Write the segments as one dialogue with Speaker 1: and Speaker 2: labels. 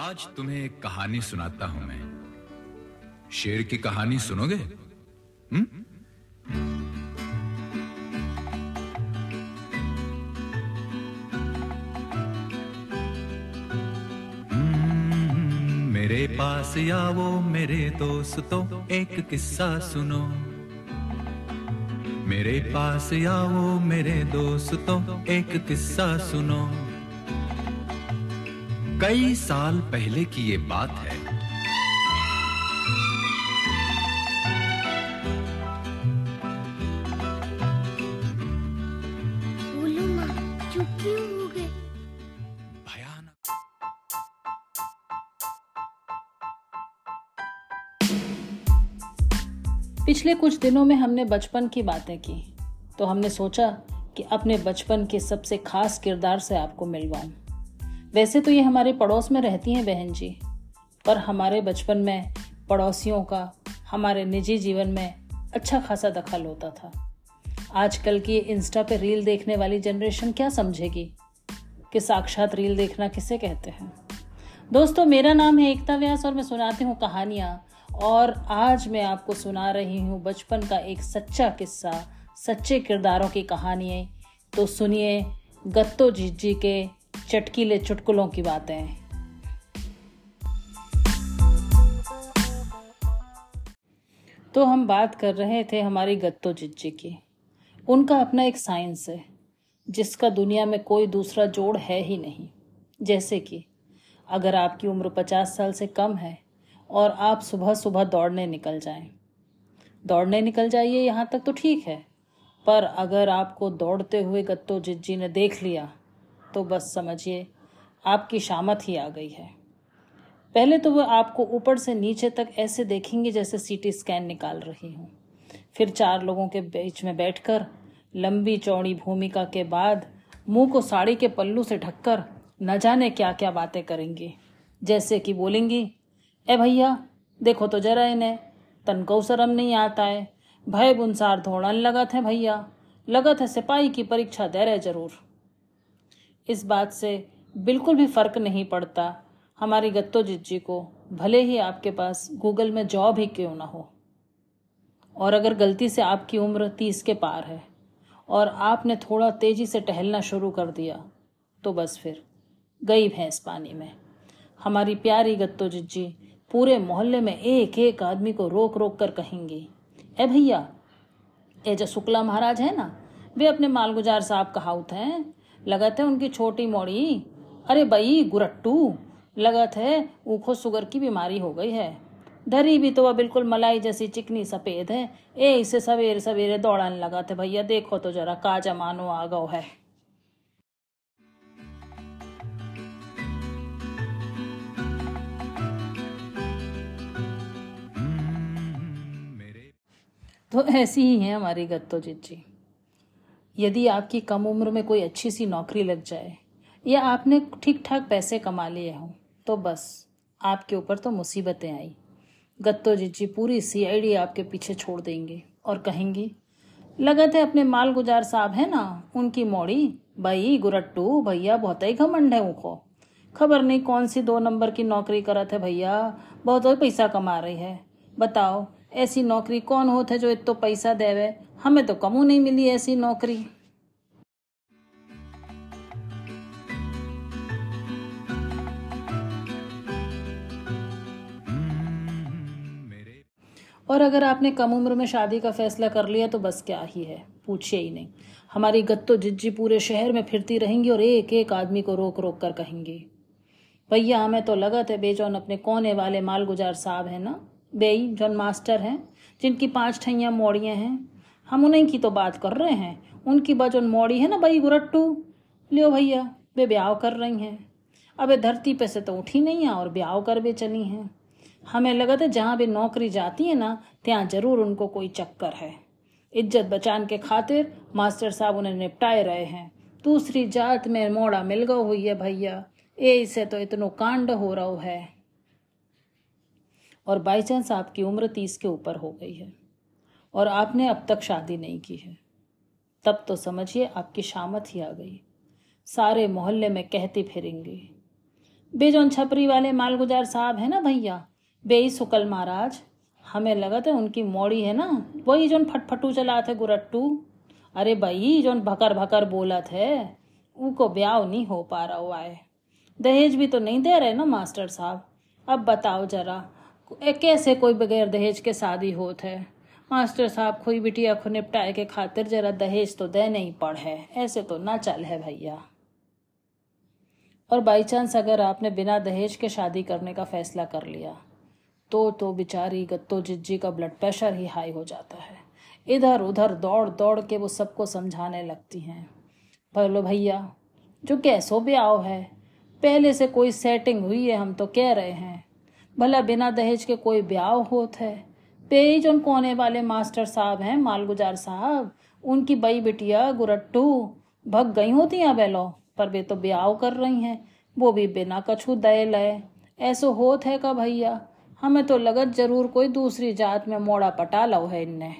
Speaker 1: आज तुम्हें एक कहानी सुनाता हूँ मैं। शेर की कहानी सुनोगे? हम्म? मेरे पास आओ, मेरे दोस्तों, एक किस्सा सुनो। मेरे पास आओ, मेरे दोस्तों, एक किस्सा सुनो। कई साल पहले की ये बात है।
Speaker 2: बोलो माँ चुप क्यों हो गए?
Speaker 3: पिछले कुछ दिनों में हमने बचपन की बातें की। तो हमने सोचा कि अपने बचपन के सबसे खास किरदार से आपको मिलवाऊं। वैसे तो ये हमारे पड़ोस में रहती हैं बहन जी, पर हमारे बचपन में, पड़ोसियों का, हमारे निजी जीवन में अच्छा खासा दखल होता था। आजकल की इंस्टा पे रील देखने वाली जनरेशन क्या समझेगी कि साक्षात रील देखना किसे कहते हैं? दोस्तों, मेरा नाम है एकता व्यास और मैं सुनाती हूँ कहानियाँ, और आज मैं आपको सुना रही हूँ बचपन का एक सच्चा किस्सा, सच्चे किरदारों की कहानियाँ। तो सुनिए गत्तो जिज्जी के चटकीले चुटकुलों की बातें। तो हम बात कर रहे थे हमारी गत्तो जिज्जी की। उनका अपना एक साइंस है, जिसका दुनिया में कोई दूसरा जोड़ है ही नहीं। जैसे कि, अगर आपकी उम्र पचास साल से कम है और आप सुबह सुबह दौड़ने निकल जाएँ। दौड़ने निकल जाइए यहाँ तक तो ठीक है, पर अगर आपको दौड़ते हुए गत्तो जिज्जी ने देख लिया तो बस समझिए, आपकी शामत ही आ गई है। पहले तो वह आपको ऊपर से नीचे तक ऐसे देखेंगे जैसे सीटी स्कैन निकाल रही हूँ। फिर चार लोगों के बीच में बैठकर, लंबी चौड़ी भूमिका के बाद मुँह को साड़ी के पल्लू से ढककर न जाने क्या क्या बातें करेंगी। जैसे कि बोलेंगी, ए भैया, देखो तो जरा इन्हें तनको शर्म नहीं आता है। भय बुनसार धोड़न लगत है भैया। लगत है सिपाही की परीक्षा दे रहे ज़रूर। इस बात से बिल्कुल भी फ़र्क नहीं पड़ता हमारी गत्तो जिज्जी को, भले ही आपके पास गूगल में जॉब ही क्यों ना हो। और अगर गलती से आपकी उम्र तीस के पार है और आपने थोड़ा तेज़ी से टहलना शुरू कर दिया तो बस फिर गई भैंस पानी में। हमारी प्यारी गत्तो जिज्जी पूरे मोहल्ले में एक एक आदमी को रोक रोक कर कहेंगी, ए भैया ए जो शुक्ला महाराज है ना, वे अपने मालगुजार साहब कहाउत हैं? लगत है उनकी छोटी मोड़ी? अरे बई गुरट्टू। लगत है ऊखो शुगर की बीमारी हो गई है। धरी भी तो वह बिल्कुल मलाई जैसी चिकनी सफ़ेद है। ए इसे सवेरे सवेरे दौड़ाने लगा थे भैया देखो तो जरा का जमानो आ गो है। तो ऐसी ही है हमारी गत्तो जिज्जी यदि आपकी कम उम्र में कोई अच्छी सी नौकरी लग जाए, या आपने ठीक ठाक पैसे कमा लिए हों तो बस, आपके ऊपर तो मुसीबतें आई। गत्तो जिज्जी पूरी सीआईडी आपके पीछे छोड़ देंगे और कहेंगी लगत है अपने माल गुजार साहब है ना, उनकी मोड़ी? भाई, गुरट्टू, भैया, बहुत ही घमंड है उनको। खबर नहीं कौन सी दो नंबर की नौकरी करत है भैया, बहुत ही पैसा कमा रही है। बताओ ऐसी नौकरी कौन होत है जो इतो पैसा देवे? हमें तो कमू नहीं मिली ऐसी नौकरी। और अगर आपने कम उम्र में शादी का फैसला कर लिया तो बस क्या ही है? पूछिए ही नहीं। हमारी गत्तो जिज्जी पूरे शहर में फिरती रहेंगी और एक एक आदमी को रोक रोक कर कहेंगी। भैया, हमें तो लगत है बेजौन अपने कोने वाले मालगुजार साहब है ना? बेई जौन मास्टर हैं, जिनकी पाँच ठैया मोड़ियाँ हैं। हम उन्हीं की तो बात कर रहे हैं। उनकी बजौन मोड़ी है ना बई गुरट्टू। लियो भैया, वे ब्याह कर रही हैं। अबे धरती पे से तो उठी नहीं है और ब्याह कर भी चली हैं। हमें लगत है, जहाँ भी नौकरी जाती है ना ત્યાં ज़रूर उनको कोई चक्कर है। इज़्ज़त बचान के खातिर मास्टर साहब उन्हें निपटाए रहे हैं। दूसरी जात में मोड़ा मिल गो हुई है भैया। ए इसे तो इतनो कांड हो रहा है। और बाई चांस आपकी उम्र तीस के ऊपर हो गई है। और आपने अब तक शादी नहीं की है। तब तो समझिए आपकी शामत ही आ गई। सारे मोहल्ले में कहती फिरेंगी, बेजोन छपरी वाले मालगुजार साहब है ना भैया? बेई सुकल महाराज, हमें लगा था उनकी मोड़ी है ना? वही जोन फटफटू चला थे गुरट्टू। अरे भाई, जोन भकर भकर बोला थे उनको ब्याह नहीं हो पा रहा हुआ है। दहेज भी तो नहीं दे रहे ना मास्टर साहब? अब बताओ जरा कैसे कोई बगैर दहेज के शादी होत है? मास्टर साहब खोई बिटिया को निपटाए के खातिर जरा दहेज तो दे नहीं पड़ है। ऐसे तो ना चल है भैया। और बाई चांस अगर आपने बिना दहेज के शादी करने का फैसला कर लिया तो तो बेचारी गत्तो जिज्जी का ब्लड प्रेशर ही हाई हो जाता है। इधर उधर दौड़ दौड़ के वो सबको समझाने लगती हैं। बोलो भैया, जो कैसो ब्याह है, पहले से कोई सेटिंग हुई है हम तो कह रहे हैं। भला बिना दहेज के कोई ब्याह होत है? पेज उन कोने वाले मास्टर साहब हैं, मालगुजार साहब। उनकी बई बिटिया गुरट्टू। भग गई होती हैं बेलो? पर वे तो ब्याह कर रही हैं। वो भी बिना कछु दे लय ऐसो होत है का भैया? हमें तो लगत ज़रूर कोई दूसरी जात में मोड़ा पटा लो है इनने।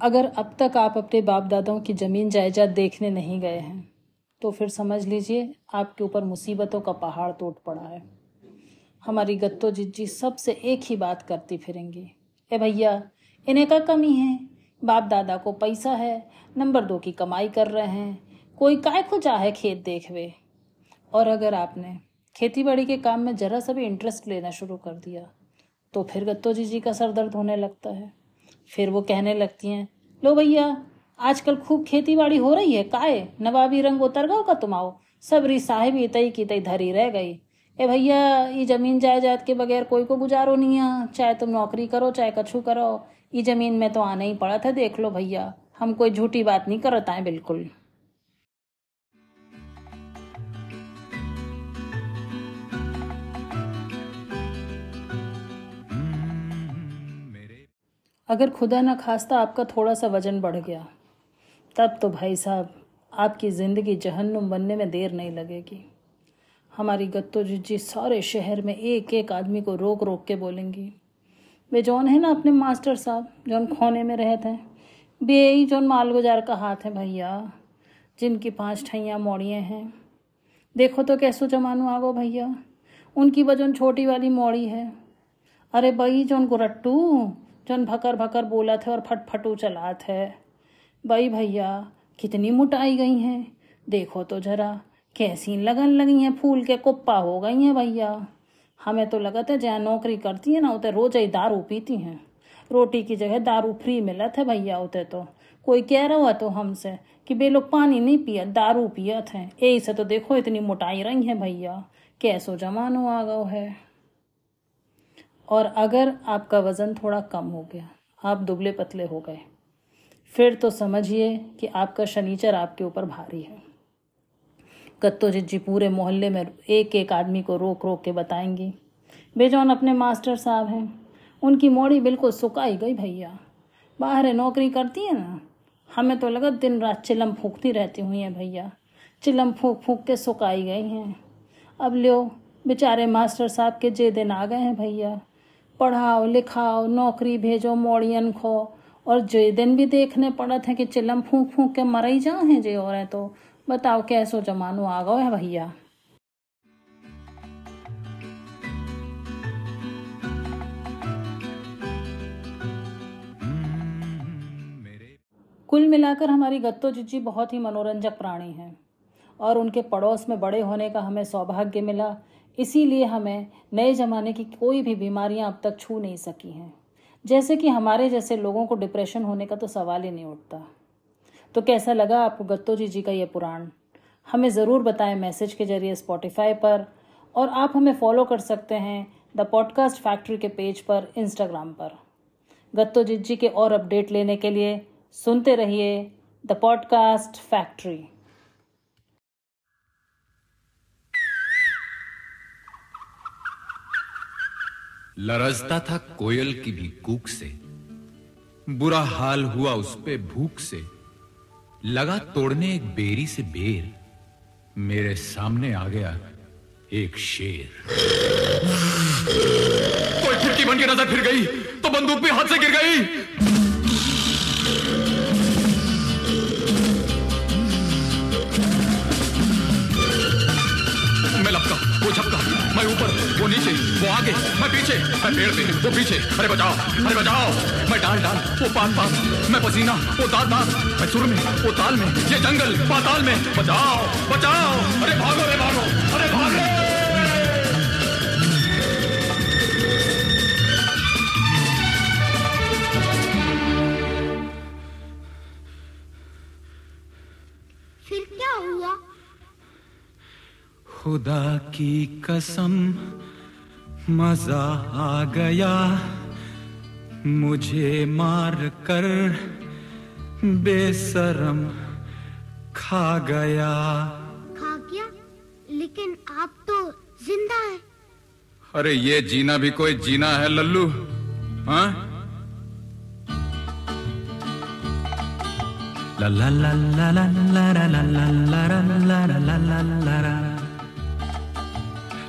Speaker 3: अगर अब तक आप अपने बाप दादाओं की ज़मीन जायदाद देखने नहीं गए हैं तो फिर समझ लीजिए आपके ऊपर मुसीबतों का पहाड़ टूट पड़ा है। हमारी गत्तो जिज्जी सबसे एक ही बात करती फिरेंगी, ए भैया, इन्हें का कमी है? बाप दादा को पैसा है, नंबर दो की कमाई कर रहे हैं, कोई काय को चाहे खेत देखवे? और अगर आपने खेती बाड़ी के काम में जरा सा भी इंटरेस्ट लेना शुरू कर दिया तो फिर गत्तो जी जी का सर दर्द होने लगता है। फिर वो कहने लगती हैं, लो भैया, आजकल खूब खेती बाड़ी हो रही है काए नवाबी रंग उतर गो का तुम आओ सबरी साहिब इतई तई की तई धरी रह गई। ए भैया ये ज़मीन जायदाद के बगैर कोई को गुजारो नहीं है। चाहे तुम नौकरी करो, चाहे कछु करो ये ज़मीन में तो आना ही पड़ा था, देख लो भैया। हम कोई झूठी बात नहीं करता है बिल्कुल। अगर खुदा ना खास्ता आपका थोड़ा सा वज़न बढ़ गया, तब तो भाई साहब, आपकी ज़िंदगी जहन्नुम बनने में देर नहीं लगेगी। हमारी गत्तो जिज्जी सारे शहर में एक एक आदमी को रोक रोक के बोलेंगी। वे जौन है ना अपने मास्टर साहब, जौन खोने में रहते हैं? बे ही जौन मालगुजार का हाथ है भैया, जिनकी पाँच ठैया मोड़ियाँ हैं। देखो तो कैसो जमानो आगो भैया, उनकी वज़न छोटी वाली मोड़ी है। अरे बई जौन गुरट्टू जन भकर भकर बोला थे और फटफटू चला थे भाई भैया, कितनी मुटाई गई हैं। देखो तो जरा, कैसी लगन लगी हैं। फूल के कुप्पा हो गई हैं भैया। हमें तो लगा था जहाँ नौकरी करती है ना, उते रोज ही दारू पीती हैं। रोटी की जगह दारू फ्री मिला था भैया उते तो। कोई कह रहा हुआ तो हमसे कि बे लोग पानी नहीं पिया दारू पिया थे यही से तो देखो इतनी मोटाई रही है भैया। कैसो जमानो आ गो है। और अगर आपका वज़न थोड़ा कम हो गया, आप दुबले पतले हो गए, फिर तो समझिए कि आपका शनीचर आपके ऊपर भारी है। कत्तो जिज्जी पूरे मोहल्ले में एक एक आदमी को रोक रोक के बताएँगी, बेजौन अपने मास्टर साहब हैं, उनकी मोड़ी बिल्कुल सुकाई गई भैया। बाहर नौकरी करती है ना, हमें तो लगा दिन रात चिलम फूकती रहती हुई हैं भैया। चिलम फूक फूक के सुकाई गई हैं। अब लो बेचारे मास्टर साहब के जे दिन आ गए हैं भैया। पढ़ाओ, लिखाओ, नौकरी भेजो, मोड़ियन खो। और जे दिन भी देखने पड़त है कि चिलम फूक फूक के मर ही जा है जे और है तो। बताओ कैसो जमानो आ गो है भैया? कुल मिलाकर हमारी गत्तो जिज्जी बहुत ही मनोरंजक प्राणी हैं। और उनके पड़ोस में बड़े होने का हमें सौभाग्य मिला इसीलिए हमें नए ज़माने की कोई भी बीमारियाँ अब तक छू नहीं सकी हैं। जैसे कि हमारे जैसे लोगों को डिप्रेशन होने का तो सवाल ही नहीं उठता। तो कैसा लगा आपको गत्तो जी जी का ये पुराण? हमें ज़रूर बताएँ मैसेज के ज़रिए स्पॉटिफाई पर, और आप हमें फॉलो कर सकते हैं द पॉडकास्ट फैक्ट्री के पेज पर इंस्टाग्राम पर। गत्तो जी के और अपडेट लेने के लिए सुनते रहिए द पॉडकास्ट फैक्ट्री
Speaker 1: लरजता था कोयल की भी कूक से। बुरा हाल हुआ उस पे भूख से। लगा तोड़ने एक बेरी से बेर। मेरे सामने आ गया एक शेर। कोई खिड़की बन के नज़र फिर गई तो बंदूक भी हाथ से गिर गई। मैं ऊपर, वो नीचे, वो आगे, मैं पीछे, मैं पेड़ पे, वो पीछे। अरे बचाओ अरे बचाओ। मैं डाल डाल, वो पान पान। मैं पसीना, वो दाल दाल। मैं सुर में, वो ताल में, ये जंगल, पाताल में। बचाओ बचाओ। अरे भागो खुदा की कसम मज़ा आ गया मुझे मार कर बेसरम खा गया
Speaker 2: खा गया लेकिन आप तो ज़िंदा है
Speaker 1: अरे ये जीना भी कोई जीना है लल्लू हाँ ला ला ला ला ला ला ला ला ला ला ला ला ला ला ला ला ला La la la la la la la la la la la la la la la la la La la la la la la la la la la la la la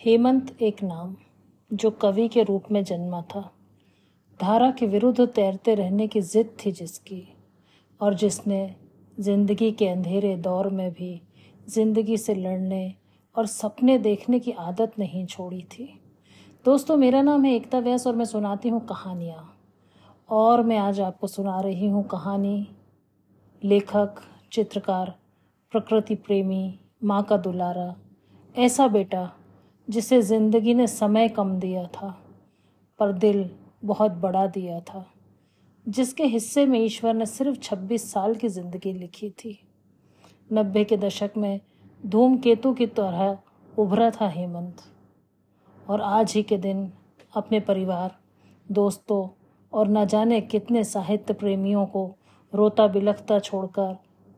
Speaker 3: Hemant एक नाम, जो कवि के रूप में जन्मा था। धारा के विरुद्ध तैरते रहने की जिद थी जिसकी, और जिसने ज़िंदगी के अंधेरे दौर में भी ज़िंदगी से लड़ने और सपने देखने की आदत नहीं छोड़ी थी। दोस्तों, मेरा नाम है एकता व्यास और मैं सुनाती हूँ कहानियाँ। और मैं आज आपको सुना रही हूँ कहानी लेखक चित्रकार, प्रकृति प्रेमी, माँ का दुलारा, ऐसा बेटा जिसे ज़िंदगी ने समय कम दिया था, पर दिल बहुत बड़ा दिया था, जिसके हिस्से में ईश्वर ने सिर्फ़ 26 साल की ज़िंदगी लिखी थी। नब्बे के दशक में धूमकेतु की तरह उभरा था हेमंत, और आज ही के दिन अपने परिवार, दोस्तों और न जाने कितने साहित्य प्रेमियों को रोता बिलखता छोड़कर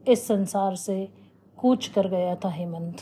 Speaker 3: इस संसार से कूच कर गया था हेमंत।